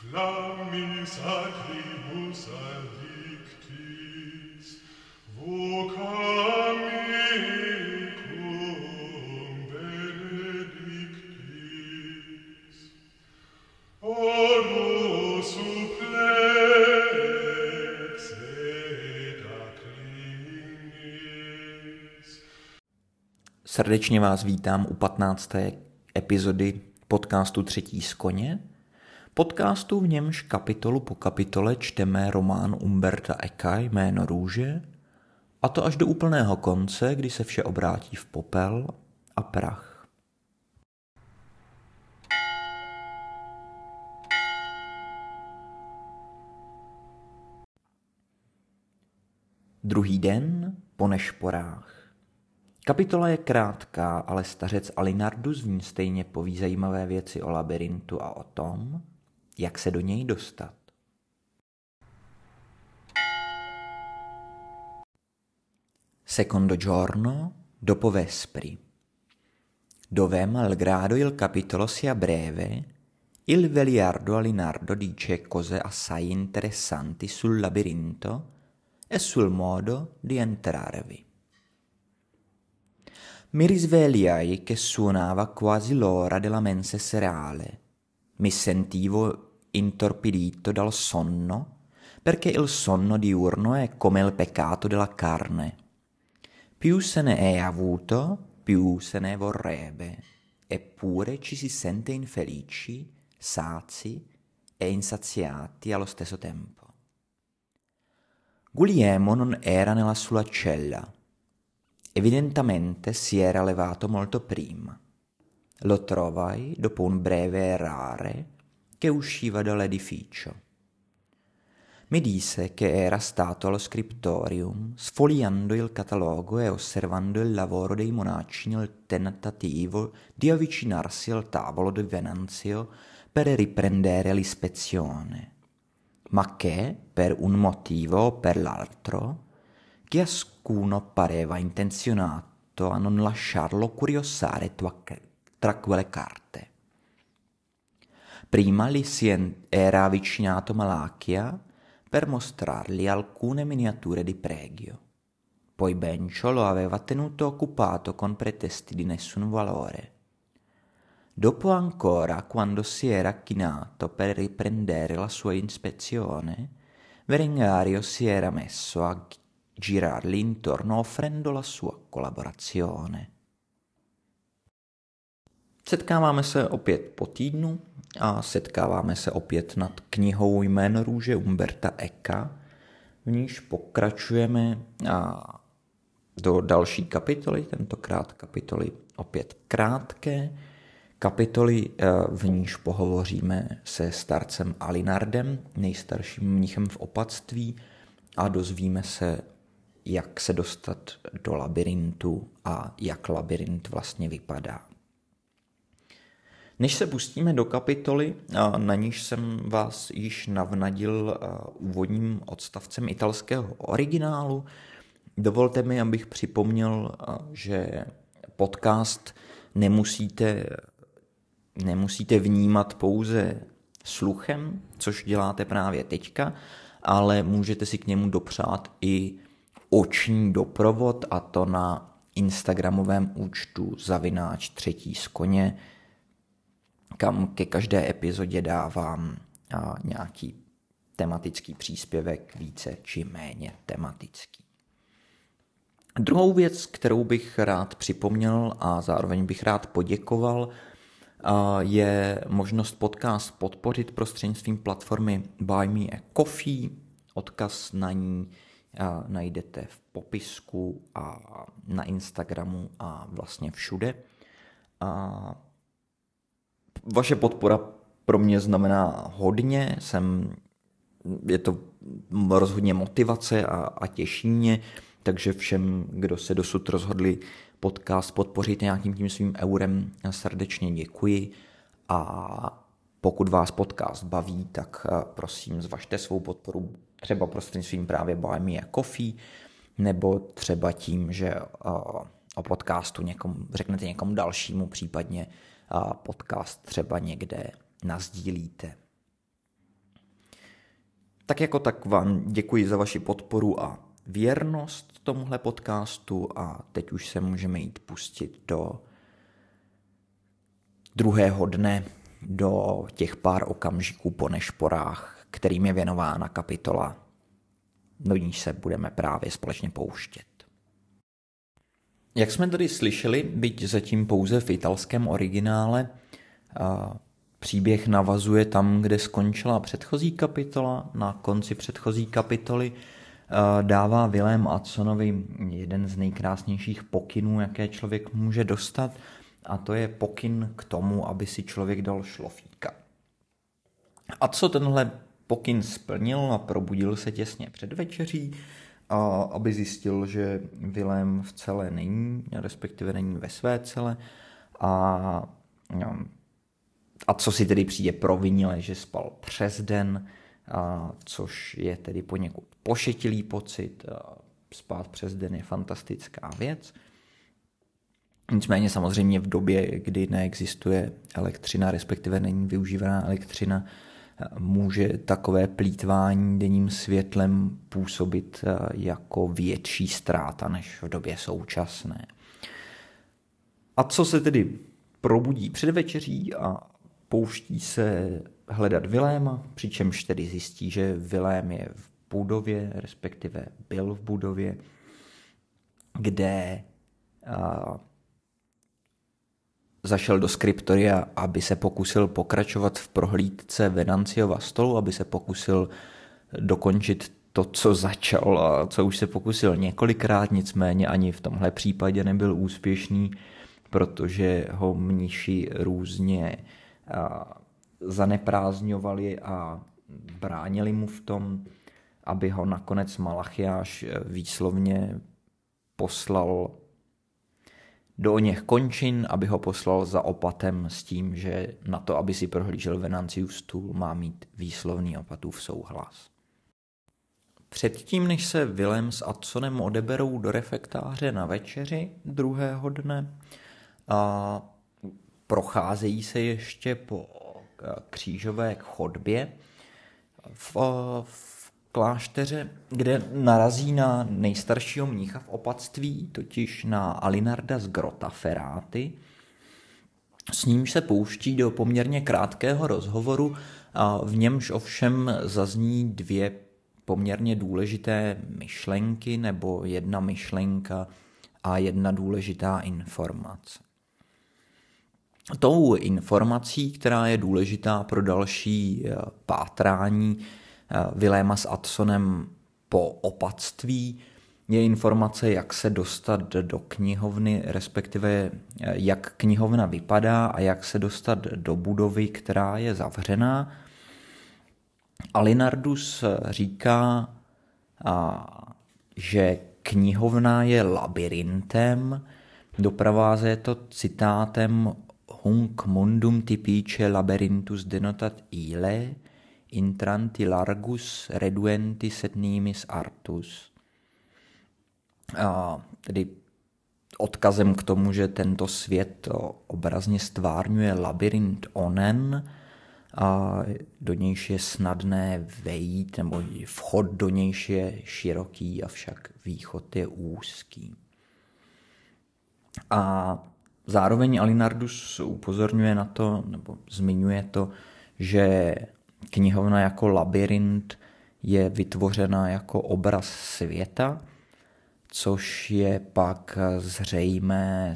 Flammis acribus addictis, vocam mecum benedictis. Oro supplex et acclinis. Srdečně vás vítám u 15. epizody podcastu Třetí z koně. Podcastu v němž kapitolu po kapitole čteme román Umberta Eka Jméno růže, a to až do úplného konce, kdy se vše obrátí v popel a prach. Druhý den po nešporách. Kapitola je krátká, ale stařec Alinardus v ní stejně poví zajímavé věci o labirintu a o tom, jak se do něj dostat. Secondo giorno dopo vespri. Dove malgrado il capitolo sia breve, il veliardo Alinardo dice cose assai interessanti sul labirinto e sul modo di entrarvi. Mi risvegliai che suonava quasi l'ora della mensa serale. Mi sentivo intorpidito dal sonno, perché il sonno diurno è come il peccato della carne. Più se ne è avuto, più se ne vorrebbe, eppure ci si sente infelici, sazi e insaziati allo stesso tempo. Guglielmo non era nella sua cella. Evidentemente si era levato molto prima. Lo trovai dopo un breve errare che usciva dall'edificio. Mi disse che era stato allo scriptorium, sfogliando il catalogo e osservando il lavoro dei monaci nel tentativo di avvicinarsi al tavolo di Venanzio per riprendere l'ispezione, ma che, per un motivo o per l'altro, ciascuno pareva intenzionato a non lasciarlo curiosare tra quelle carte. Prima gli si era avvicinato Malachia per mostrargli alcune miniature di pregio. Poi Bencio lo aveva tenuto occupato con pretesti di nessun valore. Dopo ancora, quando si era chinato per riprendere la sua ispezione, Berengario si era messo a girarli intorno offrendo la sua collaborazione. Setkáváme se opět po týdnu a setkáváme se opět nad knihou Jméno růže Umberta Eka, v níž pokračujeme a do další kapitoly, tentokrát kapitoly opět krátké, kapitoly, eh, v níž pohovoříme se starcem Alinardem, nejstarším mnichem v opatství a dozvíme se, jak se dostat do labirintu a jak labirint vlastně vypadá. Než se pustíme do kapitoly, na níž jsem vás již navnadil úvodním odstavcem italského originálu, dovolte mi, abych připomněl, že podcast nemusíte, nemusíte vnímat pouze sluchem, což děláte právě teďka, ale můžete si k němu dopřát i oční doprovod a to na Instagramovém účtu zavináč třetí z koně, kam ke každé epizodě dávám nějaký tematický příspěvek, více či méně tematický. Druhou věc, kterou bych rád připomněl a zároveň bych rád poděkoval, je možnost podcast podpořit prostřednictvím platformy Buy Me a Coffee. Odkaz na ní najdete v popisku a na Instagramu a vlastně všude. Vaše podpora pro mě znamená hodně, jsem, je to rozhodně motivace a, a těší mě, takže všem, kdo se dosud rozhodli podcast podpořit nějakým tím svým eurem, srdečně děkuji. A pokud vás podcast baví, tak prosím zvažte svou podporu třeba prostřednictvím právě Me a Coffee, nebo třeba tím, že o podcastu někom, řeknete někomu dalšímu, případně podcast třeba někde nazdílíte. Tak jako tak vám děkuji za vaši podporu a věrnost tomuhle podcastu a teď už se můžeme jít pustit do druhého dne, do těch pár okamžiků po nešporách, kterým je věnována kapitola, do níž se budeme právě společně pouštět. Jak jsme tady slyšeli, byť zatím pouze v italském originále, příběh navazuje tam, kde skončila předchozí kapitola. Na konci předchozí kapitoly dává Vilém Adsonovi jeden z nejkrásnějších pokynů, jaké člověk může dostat, a to je pokyn k tomu, aby si člověk dal šlofíka. A co tenhle pokyn splnil a probudil se těsně před večeří, a aby zjistil, že Vilém v celé není, respektive není ve své celé. A, a co si tedy přijde provinile, že spal přes den, a, což je tedy poněkud pošetilý pocit. A spát přes den je fantastická věc. Nicméně samozřejmě v době, kdy neexistuje elektřina, respektive není využívaná elektřina, může takové plítvání denním světlem působit eh, jako větší ztráta než v době současné. A co se tedy probudí před večeří a pouští se hledat Viléma, přičemž tedy zjistí, že Vilém je v budově, respektive byl v budově, kde zašel do skriptoria, aby se pokusil pokračovat v prohlídce Venanciova stolu, aby se pokusil dokončit to, co začal a co už se pokusil několikrát, nicméně ani v tomhle případě nebyl úspěšný, protože ho mniši různě zaneprázdňovali a bránili mu v tom, aby ho nakonec Malachiáš výslovně poslal do něch končin, aby ho poslal za opatem s tím, že na to, aby si prohlížel Venanciův stůl, má mít výslovný opatův souhlas. Předtím, než se Willem s Adsonem odeberou do refektáře na večeři druhého dne, a procházejí se ještě po křížové chodbě v, v klášteře, kde narazí na nejstaršího mnicha v opatství, totiž na Alinarda z Grotaferáty. S nímž se pouští do poměrně krátkého rozhovoru, a v němž ovšem zazní dvě poměrně důležité myšlenky nebo jedna myšlenka a jedna důležitá informace. Tou informací, která je důležitá pro další eh, pátrání, Viléma s Adsonem po opatství. Je informace, jak se dostat do knihovny, respektive eh, jak knihovna vypadá a jak se dostat do budovy, která je zavřená. Alinardus říká, že knihovna je labirintem, doprovází to citátem Hunc mundum typice labyrintus denotat ile, intranti largus reduenti nimis artus. A tedy odkazem k tomu, že tento svět obrazně stvárňuje labirint onen, a do nějž je snadné vejít, nebo vchod do nějž je široký, avšak východ je úzký. A zároveň Alinardus upozorňuje na to, nebo zmiňuje to, že knihovna jako labirint je vytvořena jako obraz světa, což je pak zřejmé,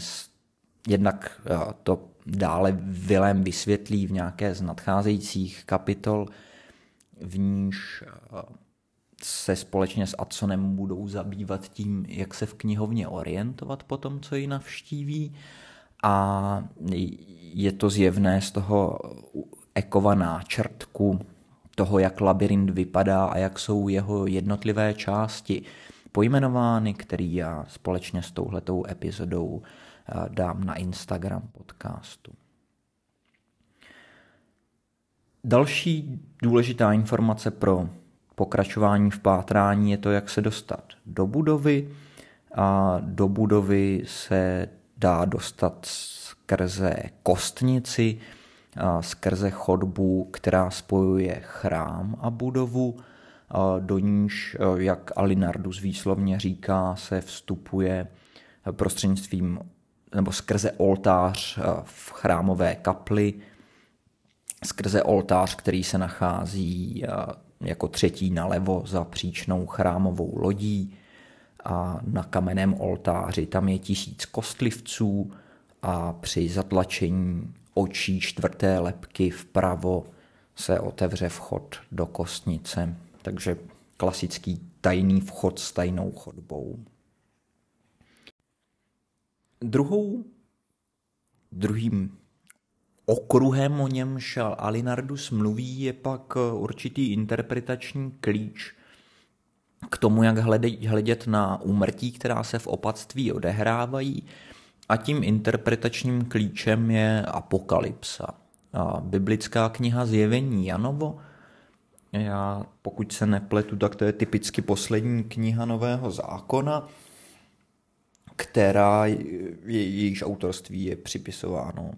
jednak eh, to dále Vilém vysvětlí v nějaké z nadcházejících kapitol, v níž eh, se společně s Adsonem budou zabývat tím, jak se v knihovně orientovat po tom, co ji navštíví. A je to zjevné z toho Ekova náčrtku toho, jak labirint vypadá a jak jsou jeho jednotlivé části pojmenovány, který já společně s touhletou epizodou eh, dám na Instagram podcastu. Další důležitá informace pro pokračování v pátrání je to, jak se dostat do budovy. A do budovy se dá dostat skrze kostnici, skrze chodbu, která spojuje chrám a budovu do níž, jak Alinardus výslovně říká, se vstupuje prostřednictvím nebo skrze oltář v chrámové kapli, skrze oltář, který se nachází jako třetí nalevo za příčnou chrámovou lodí a na kamenném oltáři tam je tisíc kostlivců a při zatlačení očí čtvrté lepky vpravo se otevře vchod do kostnice. Takže klasický tajný vchod s tajnou chodbou. Druhou, druhým okruhem, o němž Alinardus mluví, je pak určitý interpretační klíč k tomu, jak hledět na úmrtí, která se v opatství odehrávají. A tím interpretačním klíčem je apokalypsa. A biblická kniha Zjevení Janovo, já pokud se nepletu, tak to je typicky poslední kniha Nového zákona, která jejíž autorství je připisováno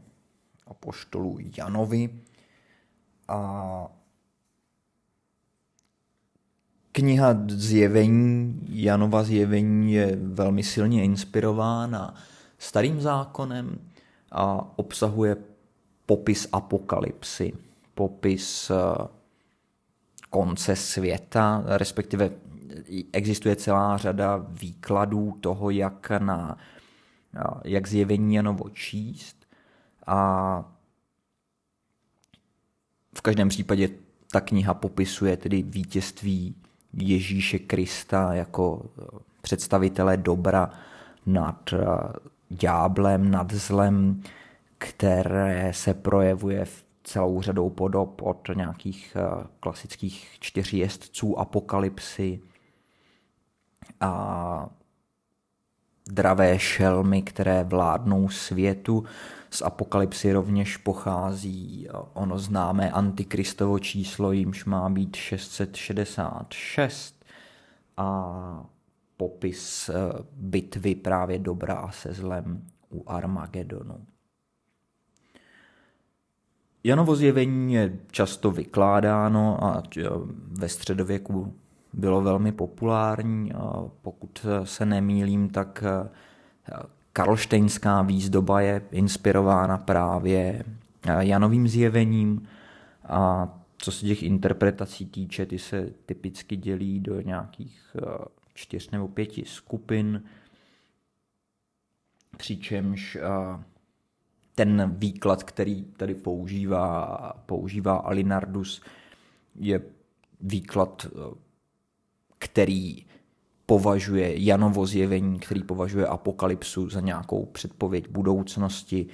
apoštolu Janovi. A kniha Zjevení, Janova zjevení je velmi silně inspirována starým zákonem a obsahuje popis apokalypsy, popis eh, konce světa, respektive existuje celá řada výkladů toho, jak na jak zjevení Janovo číst. A v každém případě ta kniha popisuje tedy vítězství Ježíše Krista jako představitele dobra nad ďáblem, nad zlem, které se projevuje v celou řadou podob od nějakých klasických čtyřjezdců apokalypsy a dravé šelmy, které vládnou světu. Z apokalypsy rovněž pochází ono známé antikristovo číslo, jimž má být 666 a popis eh, bitvy právě dobra a se zlem u Armagedonu. Janovo zjevení je často vykládáno a eh, ve středověku bylo velmi populární. Pokud se nemýlím, tak eh, karlštejnská výzdoba je inspirována právě Janovým zjevením a co se těch interpretací týče, ty se typicky dělí do nějakých čtyř nebo pěti skupin, přičemž ten výklad, který tady používá, používá Alinardus, je výklad který považuje Janovo zjevení, který považuje apokalypsu za nějakou předpověď budoucnosti,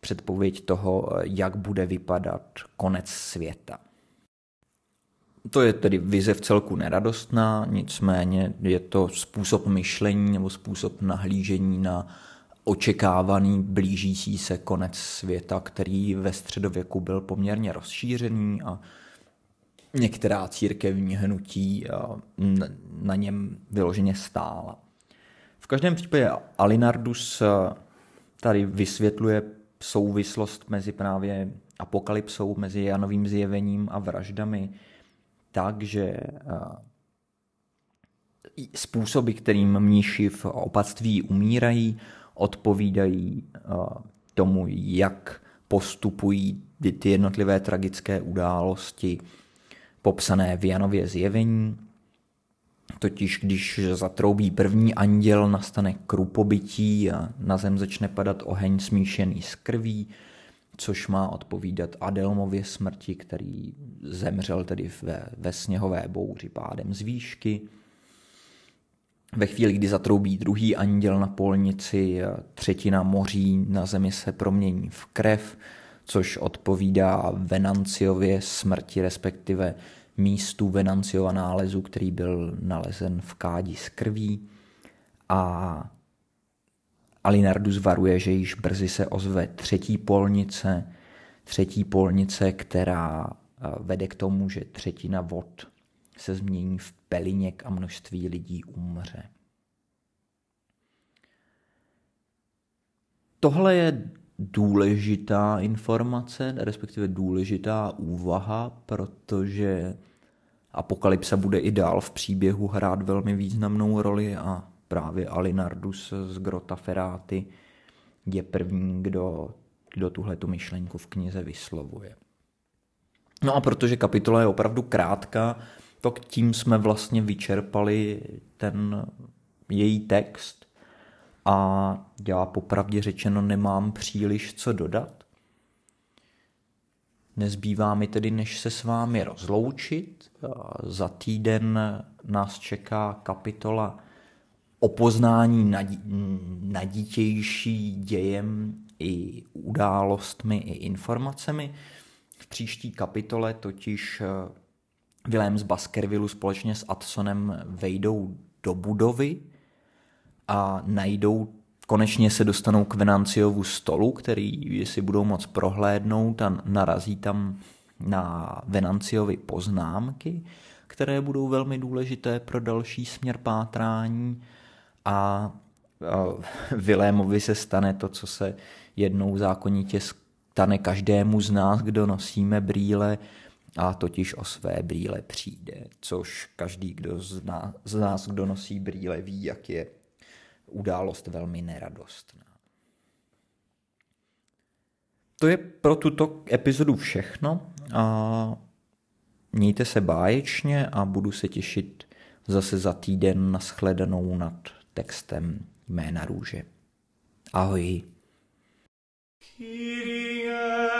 předpověď toho, jak bude vypadat konec světa. To je tedy vize v celku neradostná, nicméně je to způsob myšlení nebo způsob nahlížení na očekávaný blížící se konec světa, který ve středověku byl poměrně rozšířený a některá církevní hnutí na něm vyloženě stála. V každém případě Alinardus tady vysvětluje souvislost mezi právě apokalypsou, mezi Janovým zjevením a vraždami, takže způsoby, kterým mníši v opatství umírají, odpovídají tomu, jak postupují ty jednotlivé tragické události popsané v Janově zjevení. Totiž když zatroubí první anděl, nastane krupobytí a na zem začne padat oheň smíšený s krví, což má odpovídat Adelmově smrti, který zemřel tedy ve, ve sněhové bouři pádem z výšky. Ve chvíli, kdy zatroubí druhý anděl na polnici, třetina moří na zemi se promění v krev, což odpovídá Venanciově smrti, respektive místu Venanciova nálezu, který byl nalezen v kádi z krví. A Alinardus varuje, že již brzy se ozve třetí polnice, třetí polnice, která eh, vede k tomu, že třetina vod se změní v peliněk a množství lidí umře. Tohle je důležitá informace, respektive důležitá úvaha, protože Apokalypsa bude i dál v příběhu hrát velmi významnou roli a právě Alinardus z Grota Ferrati je první, kdo, kdo tuhle tu myšlenku v knize vyslovuje. No a protože kapitola je opravdu krátká, tak tím jsme vlastně vyčerpali ten její text a já popravdě řečeno nemám příliš co dodat. Nezbývá mi tedy, než se s vámi rozloučit. Za týden nás čeká kapitola o poznání nadítější dějem i událostmi i informacemi. V příští kapitole totiž eh, Willem z Baskervillu společně s Adsonem vejdou do budovy a najdou, konečně se dostanou k Venanciovu stolu, který si budou moc prohlédnout a narazí tam na Venanciovi poznámky, které budou velmi důležité pro další směr pátrání a Vilémovi se stane to, co se jednou zákonitě stane každému z nás, kdo nosíme brýle, a totiž o své brýle přijde, což každý, kdo z nás, z nás, kdo nosí brýle, ví, jak je událost velmi neradostná. To je pro tuto epizodu všechno a mějte se báječně a budu se těšit zase za týden na shledanou nad textem jména růže. Ahoj. Kyrie